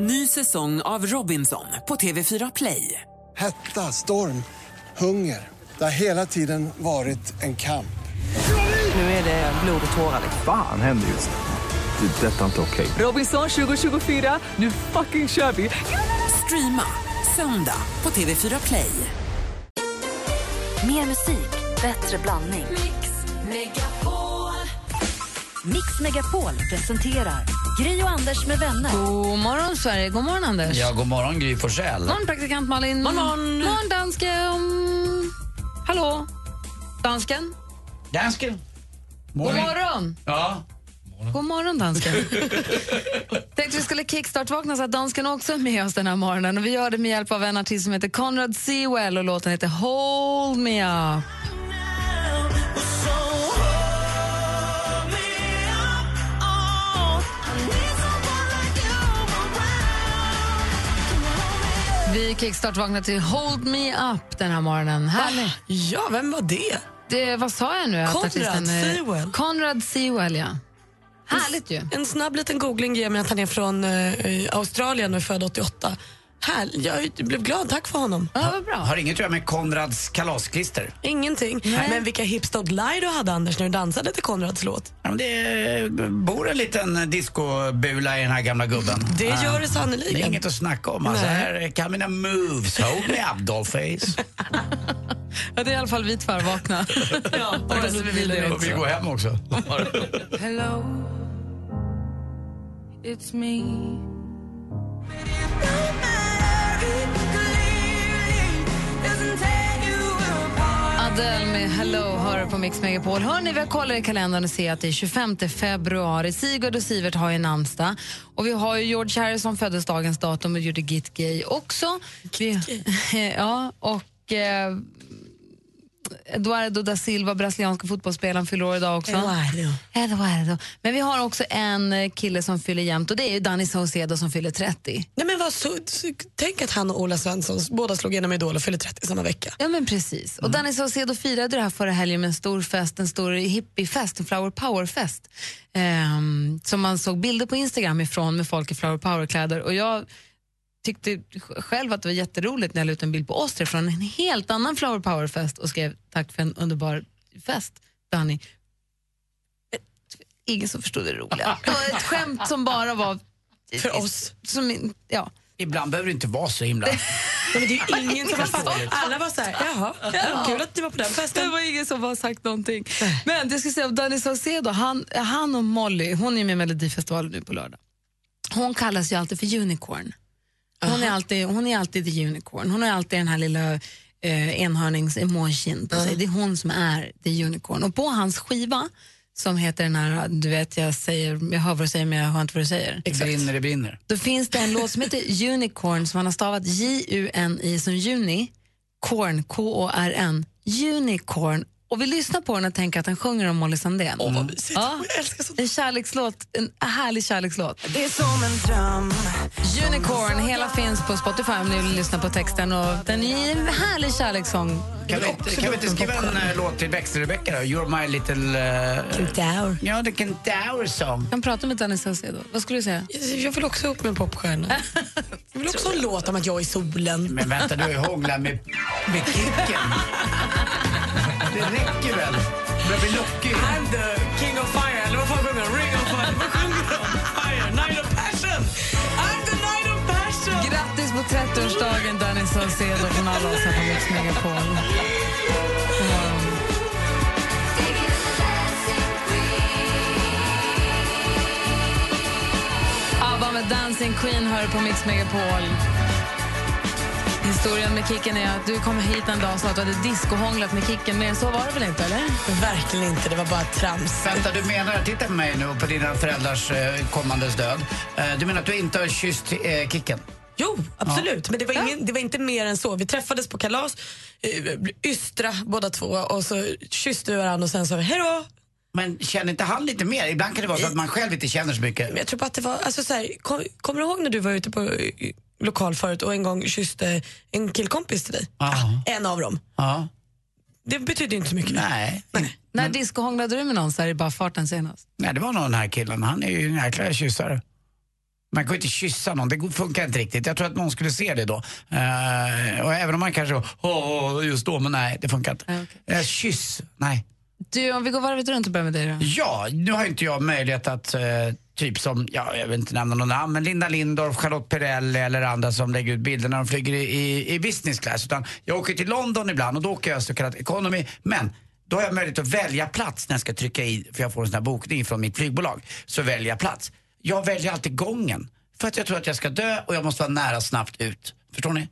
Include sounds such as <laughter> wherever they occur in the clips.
Ny säsong av Robinson på TV4 Play. Hetta, storm, hunger. Det har hela tiden varit en kamp. Nu är det blod och tårar. Fan händer just nu. Det. är Detta är inte okej. Robinson 2024, nu fucking kör vi! Streama söndag på TV4 Play. Mer musik, bättre blandning. Mix Megapol presenterar Gri och Anders med vänner. God morgon, Sverige. God morgon, Anders. Ja, god morgon Gry Forssell. morgon, praktikant Malin. God morgon. morgon dansken. Hallå, dansken. Dansken. God morgon. Ja. God morgon, dansken. <laughs> Tänkte vi skulle kickstart-vakna så att dansken också är med oss den här morgonen. Och vi gör det med hjälp av en artist som heter Conrad Sewell och låten heter Hold Me Up. Vi kickstart-vaknar till Hold Me Up den här morgonen. Härligt. Ja, vem var det? Det, vad sa jag nu? Conrad Sewell. Conrad Sewell, ja. Härligt ju. En snabb liten googling ger mig att han är från eh, Australien och är född 88. Här, jag blev glad, tack för honom. Ja, vad bra. Har inget att göra med Konrads kalasklister. Ingenting. Men vilka hips don't lie du hade Anders när du dansade till Konrads låt. Ja, men det bor en liten discobula i den här gamla gubben. Det gör det Det är sannerligen. inget att snacka om. Alltså, Nej. här kan mina moves. Hold me up, dollface. <laughs> Ja, det är i alla fall vi tvärvakna. <laughs> ja, Hoppas vi vill det Och vi går hem också. Hello, it's me. På Mix Megapol. Hörrni, vi har kollat i kalendern och ser att det är 25 februari. Sigurd och Sivert har ju namnsdag. Och vi har ju George Harrison föddes dagens datum och gjorde Git Gay också. Vi, <laughs> ja, och eh, Eduardo da Silva, brasilianska fotbollsspelaren, fyller år idag också. Eduardo. Eduardo. Men vi har också en eh, kille som fyller jämnt och det är ju Danny Saucedo som fyller 30. Nej, men vad så, tänk att han och Ola Svensson båda slog igenom Idol och fyllde 30 samma vecka. Ja men precis. Och Danny Saucedo firade det här förra helgen med en stor fest, en stor hippiefest, en flower power-fest. Ehm, som man såg bilder på Instagram ifrån med folk i flower power-kläder. Och jag tyckte själv att det var jätteroligt när jag la ut en bild på oss tre från en helt annan flower power-fest och skrev tack för en underbar fest, Danny. Ingen som förstod det roliga. <laughs> Det var ett skämt som bara var... För oss. Som, ja. Ibland behöver det inte vara så himla... <laughs> Nej, men det är ju <laughs> ingen som har fattat. Alla var så här, jaha, ja. kul att ni var på den Det festen. var ingen som har sagt någonting. Men det ska säga, Danny Saucedo, han, han och Molly, hon är med i Melodifestivalen nu på lördag. Hon kallas ju alltid för unicorn. Hon är alltid, hon är alltid the unicorn. Hon har alltid den här lilla eh, enhörnings-emojin på sig. Det är hon som är the unicorn. Och på hans skiva som heter den här, du vet jag säger, jag hör vad du säger men jag hör inte vad du säger. Det brinner, det brinner. Då finns det en låt som heter Unicorn som han har stavat J-U-N-I som juni, Korn, K-O-R-N, Unicorn. Och vi lyssnar på den och tänker att den sjunger om Molly Sandén. Åh, vad mysigt. Ja. Jag älskar sånt. En kärlekslåt, en härlig kärlekslåt. Det är som en dröm. Unicorn, hela finns på Spotify om ni vill lyssna på texten. Och den är en härlig kärleksång. Kan vi, inte- kan vi inte skriva en eh, låt till Växelrebecka då? You're my little... Uh, Down. ja, det kan Dower song. Jag kan prata med Danny Saucedo. Vad skulle du säga? Jag vill också upp med en popstjärna. <laughs> Jag vill också ha en låt om att jag är solen. Men vänta, du har ju hånglat med, med Kicken. <laughs> Det räcker väl? Börjar bli lockig. I'm the king of fire, eller vad fan sjunger de? Ring of fire, vad sjunger de? Fire, night of passion! I'm the night of passion! Grattis på 30-årsdagen Danny Saucedo från alla oss här på Mix Megapol. Dancing Queen hör på Mix Megapol. Historien med Kicken är att du kom hit en dag och sa att du hade discohånglat med Kicken. Men så var det väl inte, eller? Verkligen inte, det var bara trams. Vänta, du menar, titta på mig nu och på dina föräldrars eh, kommandes död. Eh, du menar att du inte har kysst eh, Kicken? Jo, absolut. Men det var, ingen, det var inte mer än så. Vi träffades på kalas, ystra båda två och så kysste vi varandra och sen sa vi hej då. Men känner inte han lite mer? Ibland kan det vara så att man själv inte känner så mycket. Men jag tror bara att det var, alltså så här, kom, kommer du ihåg när du var ute på eh, lokal förut och en gång kysste en killkompis till dig? Ja. Ah, en av dem. Ja. Det betyder inte så mycket. Nej. När discohånglade du med någon så här i bara farten senast? Nej, det var nog den här killen. Han är ju en jäkla kyssare. Man kan ju inte kyssa någon, det funkar inte riktigt. Jag tror att någon skulle se det då. Eh, och även om man kanske, åh, just då, men nej, det funkar inte. Ja, okej. Eh, kyss, nej. Du, om vi går varvet runt och börjar med dig då. Ja, nu har inte jag möjlighet att eh, typ som, ja, jag vill inte nämna någon namn, men Linda Lindorff, Charlotte Perrelli eller andra som lägger ut bilder när de flyger i, i, i business class. Utan jag åker till London ibland och då åker jag så kallat economy. Men då har jag möjlighet att välja plats när jag ska trycka i, för jag får en sån här bokning från mitt flygbolag. Så väljer jag plats. Jag väljer alltid gången. För att jag tror att jag ska dö och jag måste vara nära snabbt ut. Förstår ni?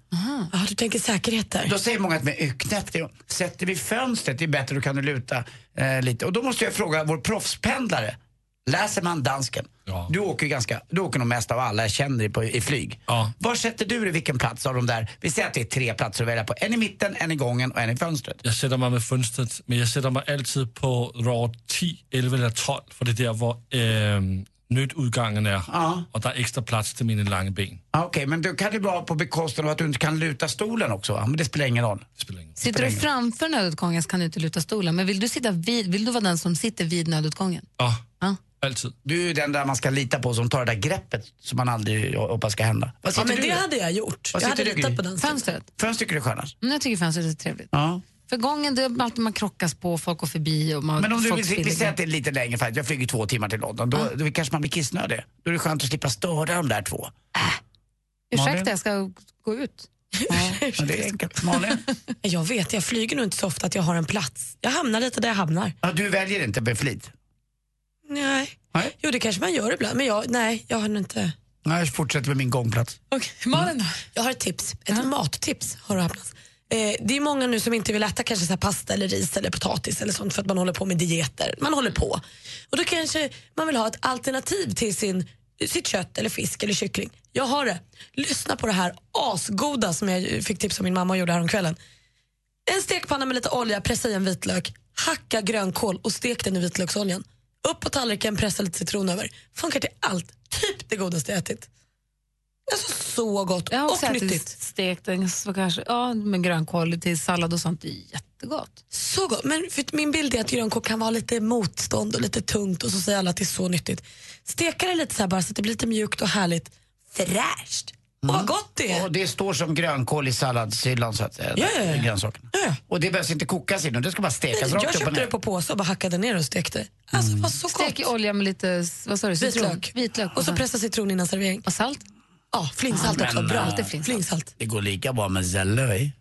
Ja, du tänker säkerhet där. Då säger många att med är- sätter vi fönstret, det är bättre, då kan du luta eh, lite. Och då måste jag fråga vår proffspendlare, läser man dansken? Ja. Du åker ju ganska, du åker nog mest av alla jag känner dig på, i flyg. Ja. Var sätter du dig vilken plats av de där? Vi säger att det är tre platser att välja på. En i mitten, en i gången och en i fönstret. Jag sätter mig med fönstret, men jag sätter mig alltid på rad 10, 11 eller 12, för det är där var äh, nödutgången är. Ja. Och där är extra plats till mina långa ben. Ah, Okej, men då kan det vara på bekostnad av att du inte kan luta stolen också va? Men det spelar ingen roll. Det spelar ingen roll. Sitter du framför nödutgången så kan du inte luta stolen, men vill du, sitta vid, vill du vara den som sitter vid nödutgången? Ja, Ja. alltid. Du är den där man ska lita på som tar det där greppet som man aldrig hoppas ska hända. Vad Ja, men du det hade jag gjort. Vad Jag hade litat på den. Fönstret? Fönster tycker du är skönast? Men jag tycker fönstret är trevligt. Ja. För gången, det är alltid man krockas på, folk går förbi och man, Men om du vill, vi säger att det är lite längre flight, jag flyger två timmar till London, då, då kanske man blir kissnödig. Då är det skönt att slippa störa de där två. Ursäkta, Malin? jag ska gå ut. Men det är enkelt. <laughs> Malin? <laughs> Jag vet, jag flyger nog inte så ofta att jag har en plats. Jag hamnar lite där jag hamnar. Ja, du väljer inte med flit? Nej. Nej. Jo, det kanske man gör ibland, men jag, nej, jag har nog inte... Nej, jag fortsätter med min gångplats. Okay. Malin då? Jag har ett tips, ett mattips. Har du öppnat. Eh, det är många nu som inte vill äta kanske så här pasta eller ris eller potatis eller sånt för att man håller på med dieter. Man håller på. Och då kanske man vill ha ett alternativ till sin, sitt kött eller fisk eller kyckling. Jag har det. Lyssna på det här asgoda som jag fick tips av min mamma och gjorde häromkvällen. En stekpanna med lite olja, pressa i en vitlök, hacka grönkål och stek den i vitlöksoljan. Upp på tallriken, pressa lite citron över. Funkar till allt. Typ det godaste jag ätit. Alltså så gott Jag har också och nyttigt. stekt så kanske, ja, med grönkål till sallad och sånt. Det är jättegott. Så gott. Men för min bild är att grönkål kan vara lite motstånd och lite tungt och så säger alla att det är så nyttigt. Steka det lite så här bara så att det blir lite mjukt och härligt. Fräscht. Och vad gott det är. Och det står som grönkål i salladshyllan så att Ja, ja, ja. grönsakerna. Ja, ja. Och det behövs inte kokas in, det ska bara stekas jag rakt upp och köpte det på påse och bara hackade ner och stekte. Alltså det var så Stek i gott. olja med lite, vad sa du, citron? Vitlök. Vitlök. Och så pressa citron innan servering. och salt. Ja, flingsalt också. men, Bra. äh, Alltid flingsalt. flingsalt. Det går lika bra med selleri.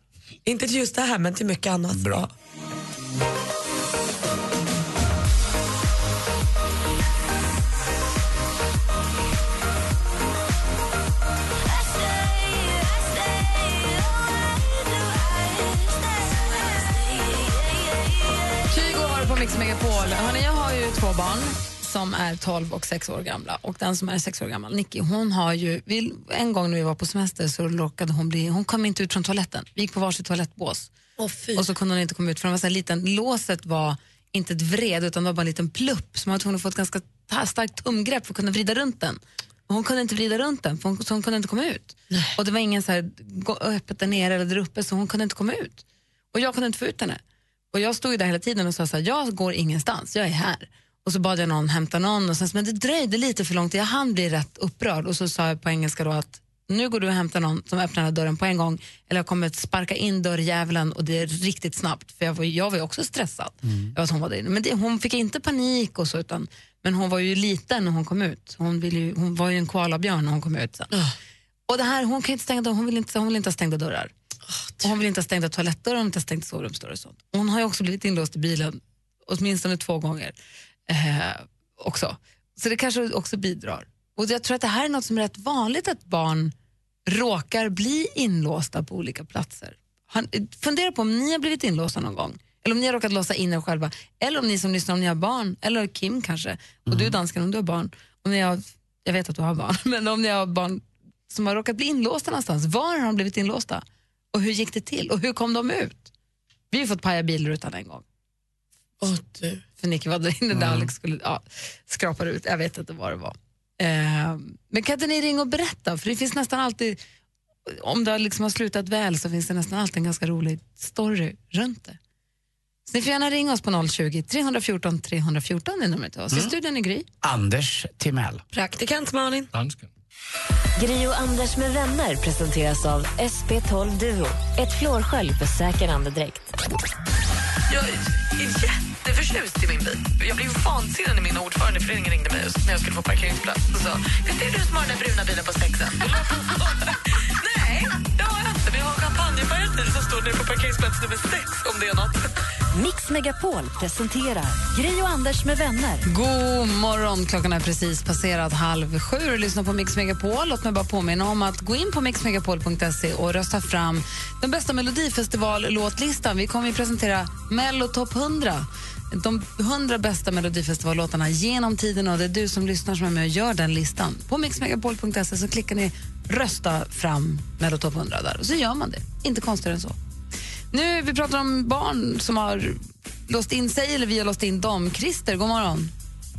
Inte till just det här men till mycket annat. Bra. Kygo har på Mix Megapol. Hörrni, jag har ju två barn som är 12 och 6 år gamla. Och den som är 6 år gammal, Nicky, hon har ju... Vi, en gång när vi var på semester så råkade hon bli... Hon kom inte ut från toaletten. Vi gick på varsitt toalettbås. Fy. Och så kunde hon inte komma ut för den var så liten. Låset var inte ett vred utan det var bara en liten plupp. Så man var tvungen att få ett ganska ta- starkt tumgrepp för att kunna vrida runt den. Och hon kunde inte vrida runt den för hon, så hon kunde inte komma ut. Och det var ingen så här, gå öppet där nere eller där uppe så hon kunde inte komma ut. Och jag kunde inte få ut henne. Och jag stod ju där hela tiden och sa så här, jag går ingenstans, jag är här. Och så bad jag någon hämta någon, och sen, men det dröjde lite för långt. Jag hann bli rätt upprörd och så sa jag på engelska då att nu går du och hämtar någon som öppnar dörren på en gång eller jag kommer att sparka in dörrjävulen och det är riktigt snabbt. För jag var, jag var ju också stressad. Jag var, hon var där. Men det, hon fick inte panik och så utan, men hon var ju liten när hon kom ut. Hon, ville ju, hon var ju en koalabjörn när hon kom ut sen. Och det här, hon kan inte stänga dörrar, hon vill inte, hon vill inte ha stängda dörrar. Och hon vill inte ha stängda toalettdörrar, hon vill inte ha stängt sovrumsdörrar och sånt. Hon har ju också blivit inlåst i bilen åtminstone två gånger eh, också. Så det kanske också bidrar. Och jag tror att det här är något som är rätt vanligt att barn råkar bli inlåsta på olika platser. Han, fundera på om ni har blivit inlåsta någon gång. Eller om ni har råkat låsa in er själva. Eller om ni som lyssnar om ni har barn. Eller Kim kanske. Och du dansken om du har barn. Om ni har, jag vet att du har barn. <laughs> Men om ni har barn som har råkat bli inlåsta någonstans. Var har de blivit inlåsta? Och hur gick det till? Och hur kom de ut? Vi har fått paja bilrutan en gång. Åh, du. För Nicky var där inne där Alex skulle ja, skrapa ut. Jag vet inte vad det var. Eh, men kan inte ni ringa och berätta? För det finns nästan alltid, om det liksom har slutat väl så finns det nästan alltid en ganska rolig story runt det. Så ni får gärna ringa oss på 020-314 314 är numret till oss. I studion är Gry. Anders Timell. Praktikant Malin. Dansken. Grio Anders med vänner presenteras av SP12 Duo. Ett flårskölj för säker andedräkt. Jag är jätteförtjust i min bil. Jag blev vansinnig när min ordförande i föreningen ringde mig när jag skulle få parkeringsplats och sa Visst är det du som har den bruna bilen på stexen? <laughs> Nej, det har jag jag har bil som står nere på parkeringsplats nummer sex om det är något. Mix Megapol presenterar Gri och Anders med vänner. God morgon, klockan är precis passerat halv sju och lyssnar på Mix Megapol. Låt mig bara påminna om att gå in på mixmegapol.se och rösta fram den bästa melodifestivallåtlistan. Vi kommer att presentera Mello Top 100. De 100 bästa melodifestivallåtarna genom tiden och det är du som lyssnar som är med och gör den listan. På mixmegapol.se så klickar ni rösta fram Mello Top 100 där och så gör man det. Inte konstigare än så. Nu vi pratar om barn som har låst in sig eller vi har låst in dem. Christer, god morgon.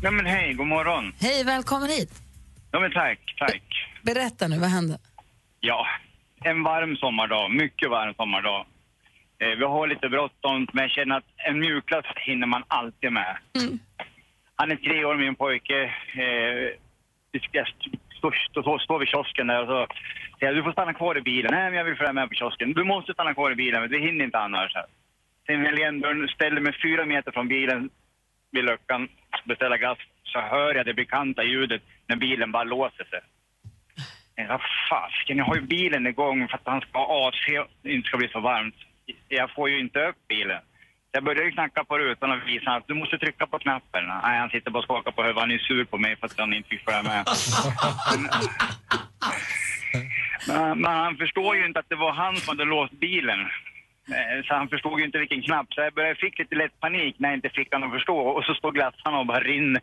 Ja, men hej, god morgon. Hej, välkommen hit. Ja, men tack, tack. Berätta nu, vad hände? Ja, en varm sommardag, mycket varm sommardag. Eh, vi har lite bråttom, men jag känner att en mjukglass hinner man alltid med. Han är tre år, min pojke. Eh, ska stå, står vi i kiosken där och så säger du får stanna kvar i bilen. Nej, men jag vill följa med på kiosken. Du måste stanna kvar i bilen, men vi hinner inte annars. Sen väljer jag ändå, ställer mig fyra meter från bilen vid luckan, beställa gas, så hör jag det bekanta ljudet när bilen bara låser sig. Jag Vad fasken, jag har ju bilen igång för att han ska ha AC inte ska bli så varmt. Jag får ju inte upp bilen. Jag började ju knacka på rutan och visa att du måste trycka på knappen. Nej, han sitter bara och skakar på huvudet. Han är sur på mig för att han inte fick följa med. <laughs> Men, men han förstår ju inte att det var han som hade låst bilen. Eh, Så han förstod ju inte vilken knapp. Så jag började, fick lite lätt panik när jag inte fick honom att förstå. Och så står glassarna och bara rinner.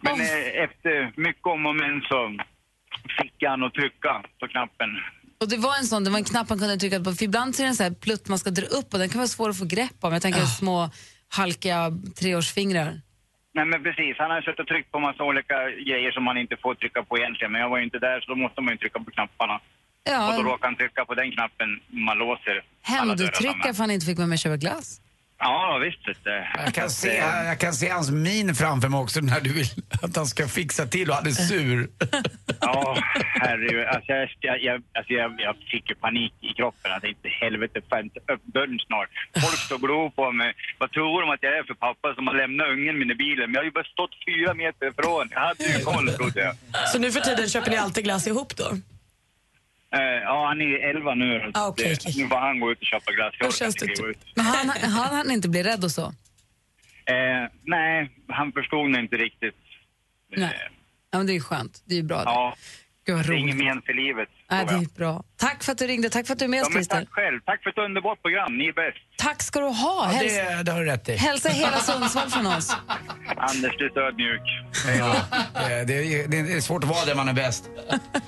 Men eh, efter mycket om och men så fick han att trycka på knappen. Och det var en sån, det var en knapp man kunde trycka på, för ibland så är det en sån här plutt man ska dra upp och den kan vara svår att få grepp om. Jag tänker små halkiga treårsfingrar. Nej men precis, han har suttit och tryckt på massa olika grejer som man inte får trycka på egentligen. Men jag var ju inte där så då måste man ju trycka på knapparna. Och då Ja, råkade han trycka på den knappen man låser alla dörrarna hämndtrycka med. för han inte fick med och köpa glass. Ja visst. du. Jag kan, se, jag kan se hans min framför mig också när du vill att han ska fixa till och han är sur. <laughs> Ja, herregud. Alltså, jag, jag, alltså, jag, jag fick ju panik i kroppen. Jag tänkte helvete, inte upp dörren snart? Folk står och glor på mig. Vad tror de att jag är för pappa som har lämnat ungen min i bilen? Men jag har ju bara stått fyra meter ifrån. Jag hade ju koll, trodde jag. Så nu för tiden köper ni alltid glass ihop då? Eh, ja, han är ju elva nu. Ah, okej, Det-. Nu får han gå ut och köpa glass. Jag känns det. Men han, han, han inte blir rädd och så? Eh, nej, han förstod nog inte riktigt. Nej. Ja, men det är skönt. Det är bra. Ja, Gud vad det är inget roligt. men för livet. Tror det är bra. Tack för att du ringde. Tack för att du är med oss, Ja, men Christer. tack själv. Tack för ett underbart program. Ni är bäst. Tack ska du ha. Ja, Häls det, det har du rätt i. hälsa hela Sundsvall från oss. <laughs> Anders, du är så ödmjuk. Ja, det, det, det är svårt att vara där man är bäst.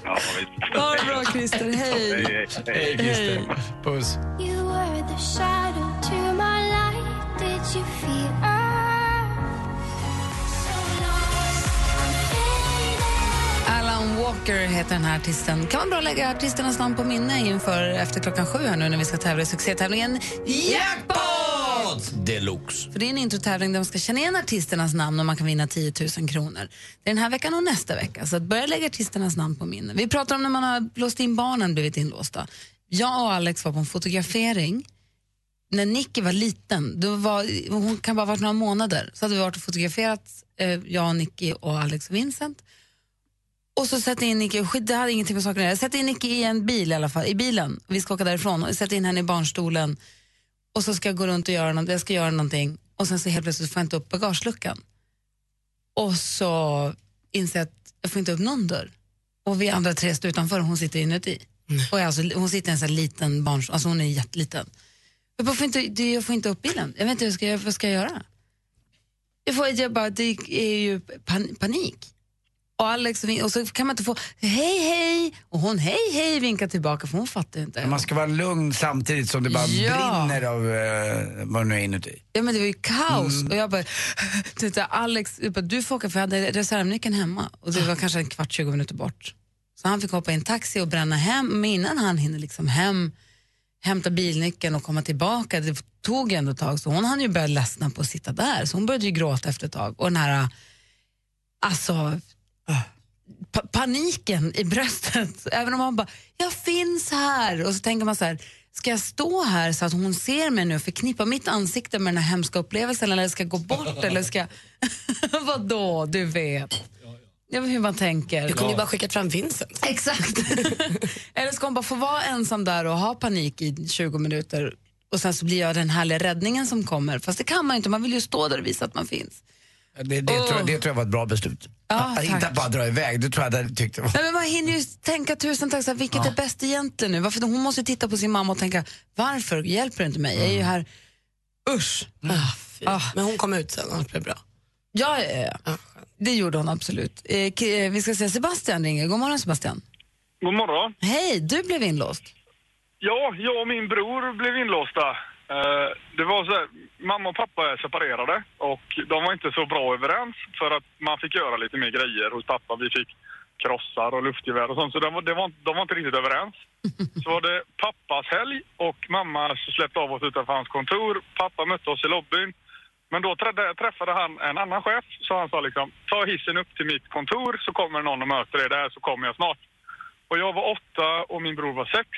Ja, visst. Ha det bra, Christer. Hej. Hej, hej, hej. Hej Christer. Puss. Walker heter den här artisten. Kan man bra lägga artisternas namn på minne inför efter klockan sju här nu när vi ska tävla i succétävlingen Jackpot deluxe. För det är en introtävling där man ska känna igen artisternas namn och man kan vinna 10 000 kronor. Det är den här veckan och nästa vecka, så att börja lägga artisternas namn på minne. Vi pratar om när man har låst in barnen, blivit inlåsta. Jag och Alex var på en fotografering när Nicky var liten, då var, hon kan bara ha varit några månader, så hade vi varit och fotograferat, eh, jag, Nicky och Alex och Vincent. Och så sätter jag in Nicky, skit, det hade ingenting med saken att göra. Jag sätter in Nicky i en bil i alla fall, i bilen. Vi ska åka därifrån och jag sätter in henne i barnstolen och så ska jag gå runt och göra något, jag ska göra någonting och sen så helt plötsligt får jag inte upp bagageluckan. Och så inser jag att jag får inte upp någon dörr. Och vi andra tre står utanför och hon sitter inuti. Och jag, alltså, hon sitter i en sån liten barn, alltså hon är jätteliten. Jag, får inte, jag får inte upp bilen. Jag vet inte vad jag ska, vad ska jag göra. Jag får, jag bara, det är ju pan, panik. Och, Alex, och så kan man inte få hej hej och hon hej hej vinkar tillbaka för hon fattar inte. Man ska vara lugn samtidigt som det bara Ja. brinner av eh, vad nu är inuti. Ja men det var ju kaos Mm. och jag bara, <laughs> titta, Alex, jag bara, du får åka för jag hade reservnyckeln hemma och det var kanske en kvart, 20 minuter bort. Så han fick hoppa i en taxi och bränna hem, men innan han hinner liksom hem, hämta bilnyckeln och komma tillbaka, det tog ändå ett tag så hon hann ju börja ledsna på att sitta där så hon började ju gråta efter ett tag och den här, alltså, pa- paniken i bröstet. <laughs> Även om man bara, jag finns här. Och så tänker man så här, ska jag stå här så att hon ser mig nu och förknippa mitt ansikte med den här hemska upplevelsen eller ska jag gå bort <laughs> eller ska jag... <laughs> Vadå, du vet. Jag vet hur man tänker. Du kunde ju bara skickat fram Vincent. Exakt. Eller ska hon bara få vara ensam där och ha panik i 20 minuter och sen så blir jag den härliga räddningen som kommer. Fast det kan man ju inte, man vill ju stå där och visa att man finns. Det, det, tror, jag- det tror jag var ett bra beslut. Ja, att, tack. inte att bara dra iväg, det tror jag hade tyckt var... Nej, men man hinner ju tänka tusen så här, vilket är bäst egentligen nu? Varför, hon måste titta på sin mamma och tänka, varför hjälper du inte mig? Jag är ju här, usch. Ah, Men hon kom ut sen och allt blev bra. Ja, ja, ja. det gjorde hon absolut. Eh, eh, vi ska se, Sebastian ringer. God morgon Sebastian. God morgon. Hej, du blev inlåst. Ja, jag och min bror blev inlåsta. Eh, Det var så här, mamma och pappa är separerade och de var inte så bra överens för att man fick göra lite mer grejer hos pappa. Vi fick krossar och luftgevär och sånt, så de var, det var, de var inte riktigt överens. <laughs> Så var det pappas helg och mamma släppte av oss utanför hans kontor. Pappa mötte oss i lobbyn. Men då träffade han en annan chef, så han sa liksom, ta hissen upp till mitt kontor så kommer någon och möter er där så kommer jag snart. Och jag var åtta och min bror var sex.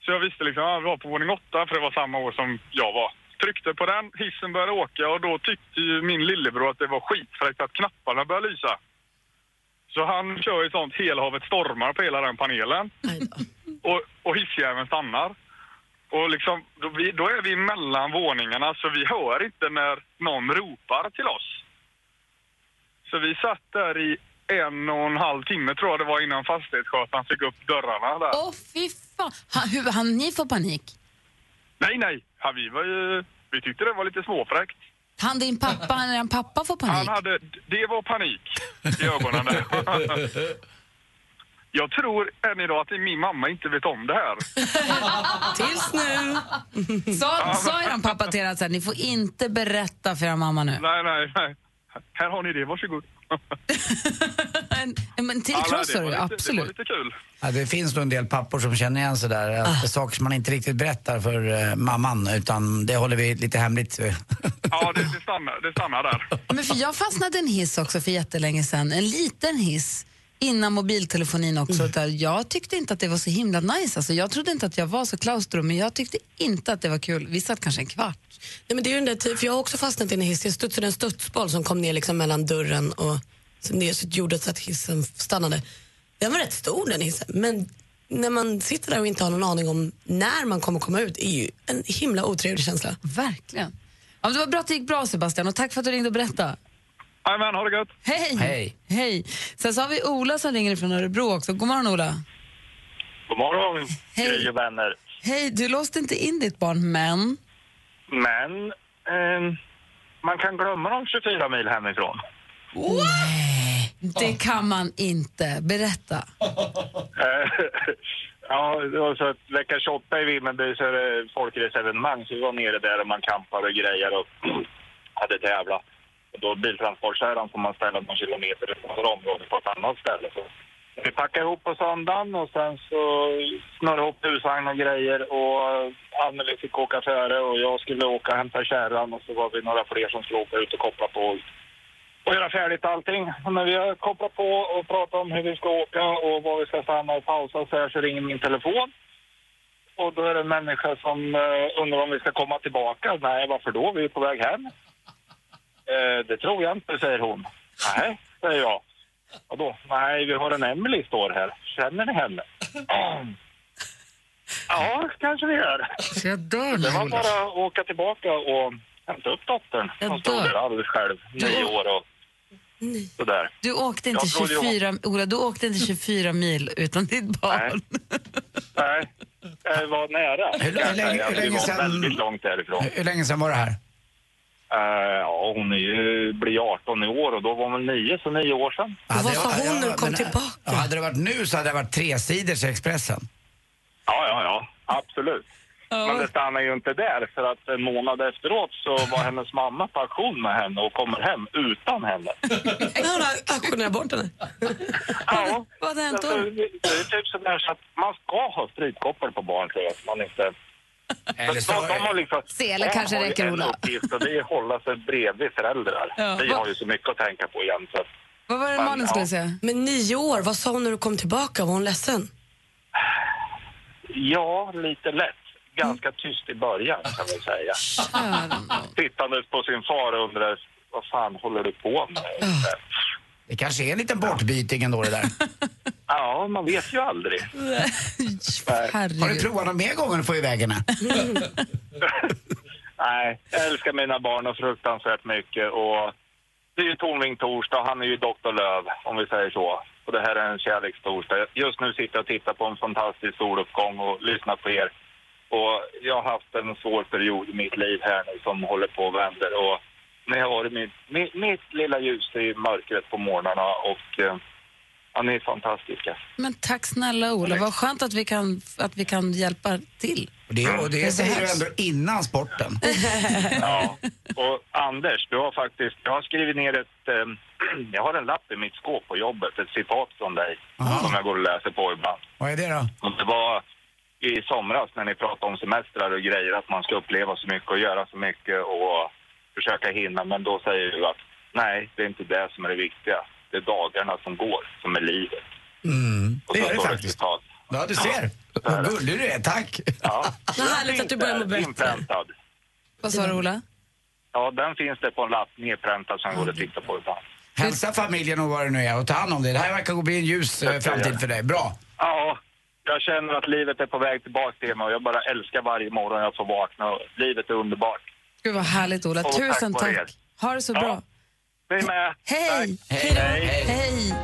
Så jag visste liksom, ja, vi var på våning åtta för det var samma år som jag var. Tryckte på den, hissen började åka och då tyckte ju min lillebror att det var skitfräckt att knapparna började lysa. Så han kör ju sånt helhavet stormar på hela den panelen. Och, och hissjäveln stannar. Och liksom, då, vi, då är vi mellan våningarna så vi hör inte när någon ropar till oss. Så vi satt där i en och en halv timme tror jag det var innan fastighetsskötaren fick upp dörrarna där. Åh, fy fan. Han, hur, han ni får panik? Nej, nej. Ja, vi, var ju, vi tyckte det var lite småfräckt. Han din pappa, när en pappa får panik? Han hade, det var panik i ögonen där. <laughs> Jag tror än idag att min mamma inte vet om det här. <laughs> Tills nu. Sa, sa eran pappa till er att ni får inte berätta för er mamma nu? Nej, nej, nej. Här har ni det, varsågod. En, men till Ja, var du, lite- Det absolut. var lite kul. Ja, det finns nog en del pappor som känner igen sig där. Är saker som man inte riktigt berättar för eh, mamman utan det håller vi lite hemligt. Ja, det, det, stannar, det stannar där. Men för jag fastnade en hiss också för jättelänge sedan. En liten hiss innan mobiltelefonin också. Där jag tyckte inte att det var så himla nice. Alltså, jag trodde inte att jag var så klaustro, men jag tyckte inte att det var kul. Vi satt kanske en kvart. Nej, men det är den där ty- för jag har också fastnat i en hiss. Jag studsade en studsboll som kom ner liksom mellan dörren och ner så gjorde så att hissen stannade. Den var rätt stor den hissen. Men när man sitter där och inte har någon aning om när man kommer komma ut är ju en himla otrevlig känsla. Verkligen. Ja, det var bra att det gick bra Sebastian och tack för att du ringde och berättade. Jajamän, ha det gött. Hej! Hej. Hej! Sen så har vi Ola som ringer från Örebro också. God morgon Ola. God morgon, Hej. Och vänner. Hej, du låste inte in ditt barn, men... Men ehm, man kan glömma de 24 mil hemifrån. Nej, det kan man inte. Berätta. Eh, <laughs> ja, det var så att vecka 28 i Vimmerby så är det folkraceevenemang så vi var nere där och man campade och grejer och <clears throat> hade tävlat. Då biltransportkärran får man ställa någon kilometer utanför området på ett annat ställe. Så vi packade ihop på söndagen och sen så snurrade ihop husvagn och grejer och eh, Anneli fick åka före och jag skulle åka och hämta kärran och så var vi några fler som skulle åka ut och koppla på och göra färdigt allting. Och när vi har kopplat på och pratat om hur vi ska åka och var vi ska stanna och pausa så här så ringer min telefon. Och då är det en människa som eh, undrar om vi ska komma tillbaka. Nej, varför då? Vi är på väg hem. Eh, det tror jag inte, säger hon. Nej, säger jag. Och då? Nej, vi har en Emily står här. Känner ni henne? <clears throat> ja, kanske vi gör. Jag dör Det var bara att åka tillbaka och hämta upp dottern. Jag Hon stod dör. där alldeles själv, nio år och sådär. Du åkte inte Jag trodde jag- 24, Ola, du åkte inte 24 mil utan ditt barn. Nej, jag var nära. Hur- hur länge- hur Vi länge var sedan- väldigt långt därifrån. Hur länge sedan var det här? Eh, ja, hon är ju, blir 18 i år och då var hon väl 9, så nio år sedan. Hade vad sa hon när hon kom men- tillbaka? Hade det varit nu så hade det varit tre sidors i Expressen. Ja, ja, ja, absolut. Men det stannar ju inte där för att en månad efteråt så var hennes mamma på auktion med henne och kommer hem utan henne. <laughs> Hon har auktionerat bort henne. Ja, Vad hade hänt alltså, då? det det är typ sådär så att man ska ha strypkoppel på barn tror jag. att Man inte... Eller så, de, de har liksom, Sele de kanske har räcker, en Ola. uppgift och det är att hålla sig bredvid föräldrar. Ja, Vi har ju så mycket att tänka på igen. Så att, Vad var det Men, Malin skulle ja. säga? Men nio år, vad sa hon när du kom tillbaka? Var hon ledsen? Ja, lite lätt. Ganska tyst i början kan man säga. Tittandes på sin far och undrade vad fan håller du på med? Det kanske är en liten bortbyting ändå det där. <laughs> Ja, man vet ju aldrig. <laughs> Har du provat någon mer gång att få iväg henne? <laughs> Nej, jag älskar mina barn och fruktansvärt mycket och det är ju Tornving-torsdag, han är ju Dr. Löv om vi säger så. Och det här är en kärlekstorsdag. Just nu sitter jag och tittar på en fantastisk soluppgång och lyssnar på er. Och jag har haft en svår period i mitt liv här nu som håller på och vänder. Och ni har varit mitt, mitt, mitt lilla ljus i mörkret på morgnarna och eh, ja, ni är fantastiska. Men tack snälla Ola, vad skönt att vi kan, att vi kan hjälpa till. Och det, och det Det säger du ändå innan sporten. <laughs> Ja, och Anders, du har faktiskt, jag har skrivit ner ett, eh, <clears throat> jag har en lapp i mitt skåp på jobbet, ett citat från dig som jag går och läser på ibland. Vad är det då? Och det var i somras när ni pratade om semestrar och grejer, att man ska uppleva så mycket och göra så mycket och försöka hinna. Men då säger du att nej, det är inte det som är det viktiga. Det är dagarna som går som är livet. Mm, det är det faktiskt. citat. Ja, du ser. Vad gullig du är, tack. Ja. <laughs> Vad härligt att du börjar må bättre. Inpräntad. Vad sa du Ola? Ja, den finns det på en lapp nedpräntad som går att titta på ibland. Hälsa familjen och vad det nu är och ta hand om det. Det här verkar bli en ljus eh, framtid för dig. Bra. Ja, jag känner att livet är på väg tillbaka till mig och jag bara älskar varje morgon jag får vakna. Och livet är underbart. Gud vad härligt Ola, Och tack tusen er. tack. Ha det så Ja. bra. Ni med. Hej! Hej då. Hej. Hej!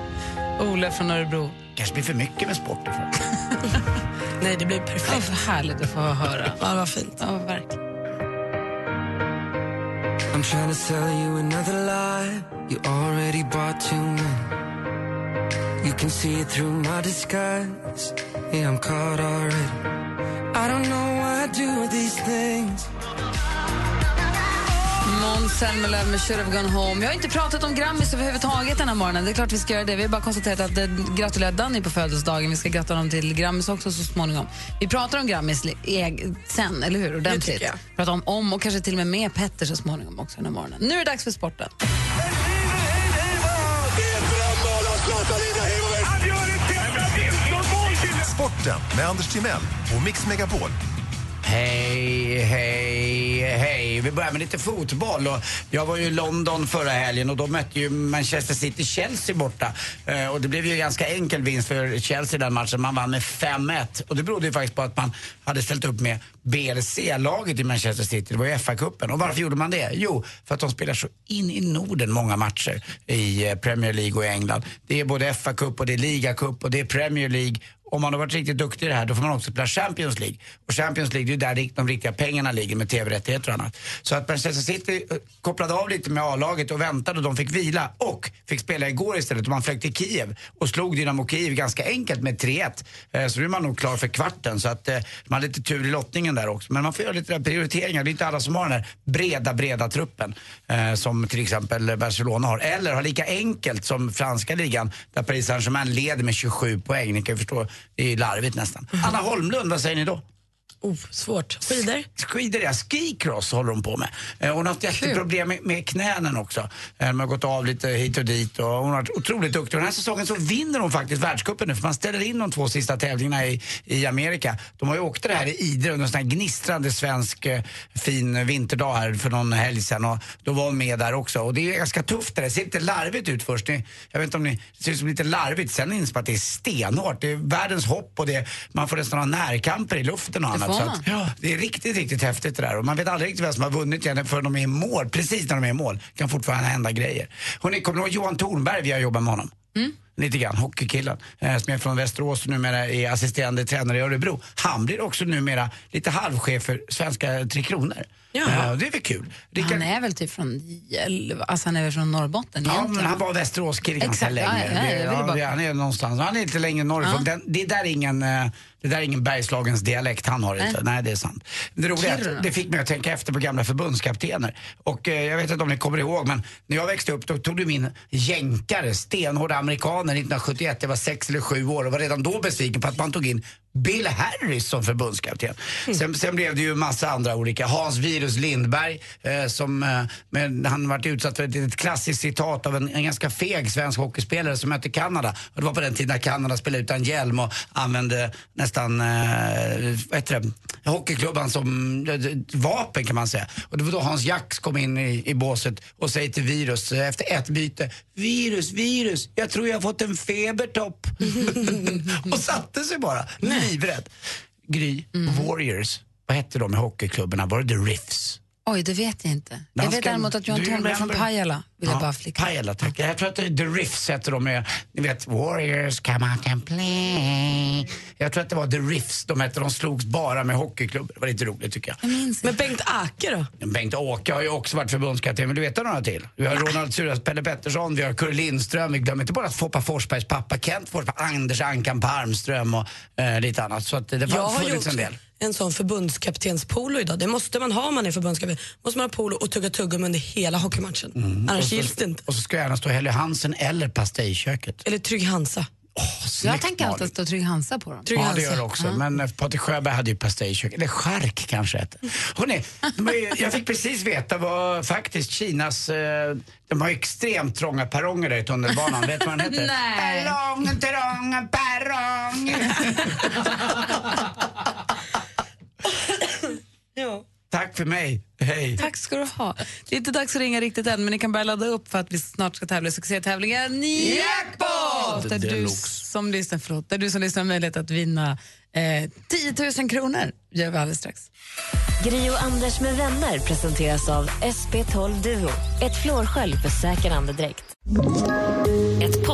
Ola från Örebro. kanske blir för mycket med sport. <laughs> Nej, det blir perfekt. Vad härligt att få höra. <laughs> Ja, vad fint. Ja, verkligen. I'm trying to sell you another lie. You already bought too many. You can see it through my disguise. Yeah, I'm caught already. I don't know why I do these things. Måns Zelmerlöw med Should have gone home. Jag har inte pratat om Grammis överhuvudtaget den här morgonen. Det är klart vi ska göra det. Vi har bara konstaterat att det gratulerar Danny på födelsedagen. Vi ska gratta honom till Grammis också så småningom. Vi pratar om Grammis sen, eller hur? Ordentligt. jag. Pratar om, om och kanske till och med med Petter så småningom också den här morgonen. Nu är det dags för sporten. Sporten med Anders Timell och Mix Megapol. Hej, hej, hej. Vi börjar med lite fotboll. Och jag var ju i London förra helgen och då mötte ju Manchester City Chelsea borta. Eh, och det blev ju en ganska enkel vinst för Chelsea i den matchen. Man vann med 5-1. Och det berodde ju faktiskt på att man hade ställt upp med BLC-laget i Manchester City. Det var ju FA-cupen. Och varför gjorde man det? Jo, för att de spelar så in i Norden många matcher i eh, Premier League och i England. Det är både FA-cup och det är ligacup och det är Premier League om man har varit riktigt duktig i det här då får man också spela Champions League. Och Champions League det är där de riktiga pengarna ligger med TV-rättigheter och annat. Så att Manchester City eh, kopplade av lite med A-laget och väntade och de fick vila och fick spela igår istället och man flög till Kiev och slog Dynamo Kiev ganska enkelt med 3-1. Eh, så nu är man nog klar för kvarten så att eh, man har lite tur i lottningen där också. Men man får göra lite där prioriteringar. Det är inte alla som har den här breda, breda truppen som till exempel Barcelona har. Eller har lika enkelt som franska ligan där Paris Saint-Germain leder med 27 poäng. Ni kan ju förstå, det är ju larvigt nästan. Anna Holmlund, vad säger ni då? Oh, svårt. Skidor? Skidor, ja. Skicross håller hon på med. Eh, Hon har haft jätteproblem med, med knänen också. Eh, De har gått av lite hit och dit och hon har varit otroligt duktig. Och Den här säsongen så vinner hon faktiskt världscupen nu för man ställer in de två sista tävlingarna i, i Amerika. De har ju åkt det här i Idre under en sån här gnistrande svensk eh, fin vinterdag här för någon helg sedan och då var hon med där också. Och det är ganska tufft det där. Det ser lite larvigt ut först. Ni, jag vet inte om ni, det ser ut som lite larvigt. Sen inser man att det är stenhårt. Det är världens hopp och det, man får nästan ha närkamper i luften och annat. Får Så att, ja, det är riktigt, riktigt häftigt det där. Och man vet aldrig riktigt vem som har vunnit igen förrän de är i mål. Precis när de är i mål kan fortfarande hända grejer. Hörrni, kommer ni ihåg Johan Thornberg? Vi har jobbat med honom. Lite grann, hockeykillen. Eh, som är från Västerås och numera är assisterande tränare i Örebro. Han blir också numera lite halvchef för svenska Tre Kronor. Jaha. Eh, det är väl kul. Rickard- Han är väl typ från alltså han är väl från Norrbotten Ja, egentligen. men han var Västeråskille ganska länge. ja, ja, Det- ville bara- han är någonstans, han är lite längre norrifrån. Ja. Den, det, där är ingen, eh, det där är ingen Bergslagens dialekt han har inte. Nej. Nej, det är sant. Det roliga är att det fick mig att tänka efter på gamla förbundskaptener. Och eh, jag vet inte om ni kommer ihåg, men när jag växte upp då tog du min jänkare, stenhårda amerikaner 1971. Jag var sex eller sju år och var redan då besviken på att man tog in Bill Harris som förbundskapten. Mm. Sen, sen blev det ju massa andra olika. Hans Virus Lindberg eh, som, eh, men han varit utsatt för ett, ett klassiskt citat av en, en ganska feg svensk hockeyspelare som mötte Kanada. Och det var på den tiden när Kanada spelade utan hjälm och använde nästan, eh, vad heter det, hockeyklubban som eh, vapen kan man säga. Och det var då Hans Jax kom in i, i båset och säger till Virus eh, efter ett byte, Virus, Virus, jag tror jag har fått en febertopp. <laughs> och satte sig bara, livrädd. Gry, Warriors, vad hette de i hockeyklubbarna? Var det The Riffs? Oj, det vet jag inte. När Jag vet ska- däremot att Johan Thornberg från Pajala vill jag Ja, bara flika. Pajala, tack. Jag tror att The Riffs heter de med, ni vet, Warriors come out and play. Jag tror att det var The Riffs de hette, de slogs bara med hockeyklubbor. Det var lite roligt tycker jag. Men Bengt Ake då? Bengt-Åke har ju också varit förbundskapten, vill du veta några till? Vi har Ronald Suras, Pelle Pettersson, vi har Kurre Lindström, vi glömmer inte bara Foppa Forsbergs pappa Kent Forsberg, Anders Ankan Palmström och eh, lite annat. Så att det Jag har har funnits gjort en del. En sån förbundskaptenspolo idag. Det måste man ha om man är förbundskapten. måste man ha polo och tugga tuggummi under hela hockeymatchen. Mm. Annars gills det inte. Och så ska gärna stå Helly Hansen eller Pastejköket. Eller Trygg Hansa. jag tänker alltid att stå Trygg Hansa på dem. ja, det gör det också. Men eh, Patrik Sjöberg hade ju pastejkök, eller chark kanske hette. Hörrni, <laughs> jag fick precis veta vad faktiskt Kinas, eh, de har extremt trånga perronger där i tunnelbanan. Vet du vad den heter? <laughs> Nej. Perrong, trång, perrong. <laughs> <coughs> ja. Tack för mig, hej. Tack ska du ha. Det är inte dags att ringa riktigt än, men ni kan börja ladda upp för att vi snart ska tävla i succétävlingen Jackpot! Där du, som lyssnar, förlåt, där du som lyssnar har möjlighet att vinna eh, 10 000 kronor. gör vi alldeles strax. Gri och Anders med vänner presenteras av SP12 Duo. Ett flårskölj för säker andedräkt.